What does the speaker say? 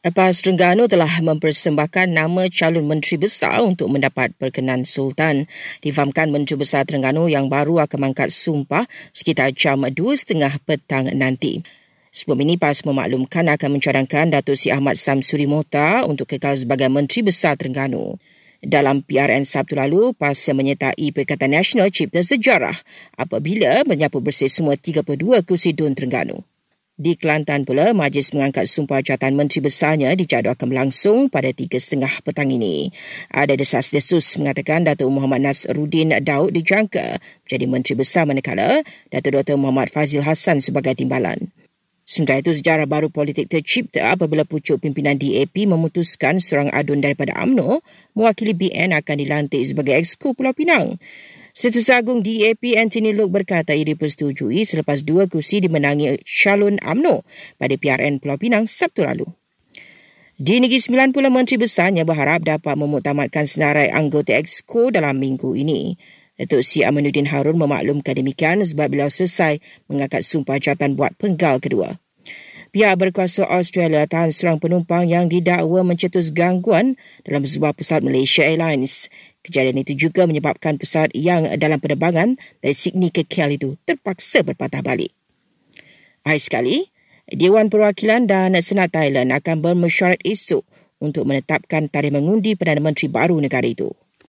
PAS Terengganu telah mempersembahkan nama calon Menteri Besar untuk mendapat perkenan Sultan. Difahamkan Menteri Besar Terengganu yang baru akan mengangkat sumpah sekitar jam 2.30 petang nanti. Sebelum ini PAS memaklumkan akan mencadangkan Datuk Si Ahmad Samsuri Mohtar untuk kekal sebagai Menteri Besar Terengganu. Dalam PRN Sabtu lalu, PAS menyertai Perikatan Nasional Cipta Sejarah apabila menyapu bersih semua 32 kursi DUN Terengganu. Di Kelantan pula, majlis mengangkat sumpah jawatan Menteri Besarnya dijadualkan berlangsung pada tiga setengah petang ini. Ada desas-desus mengatakan Datuk Muhammad Nasruddin Daud dijangka menjadi Menteri Besar manakala Datuk Dr. Muhammad Fazil Hassan sebagai timbalan. Sementara itu, sejarah baru politik tercipta apabila pucuk pimpinan DAP memutuskan seorang adun daripada AMNO mewakili BN akan dilantik sebagai Exco Pulau Pinang. Setiausaha Agung DAP Anthony Luke berkata ia dipersetujui selepas dua kursi dimenangi Shalon Amno pada PRN Pulau Pinang Sabtu lalu. Di Negeri Sembilan pula Menteri Besarnya berharap dapat memuktamadkan senarai anggota EXCO dalam minggu ini. Datuk Si Aminuddin Harun memaklumkan demikian sebab beliau selesai mengangkat sumpah jawatan buat penggal kedua. Pihak berkuasa Australia tahan seorang penumpang yang didakwa mencetus gangguan dalam sebuah pesawat Malaysia Airlines. Kejadian itu juga menyebabkan pesawat yang dalam penerbangan dari Sydney ke KL itu terpaksa berpatah balik. Akhir sekali, Dewan Perwakilan dan Senat Thailand akan bermesyuarat esok untuk menetapkan tarikh mengundi Perdana Menteri baru negara itu.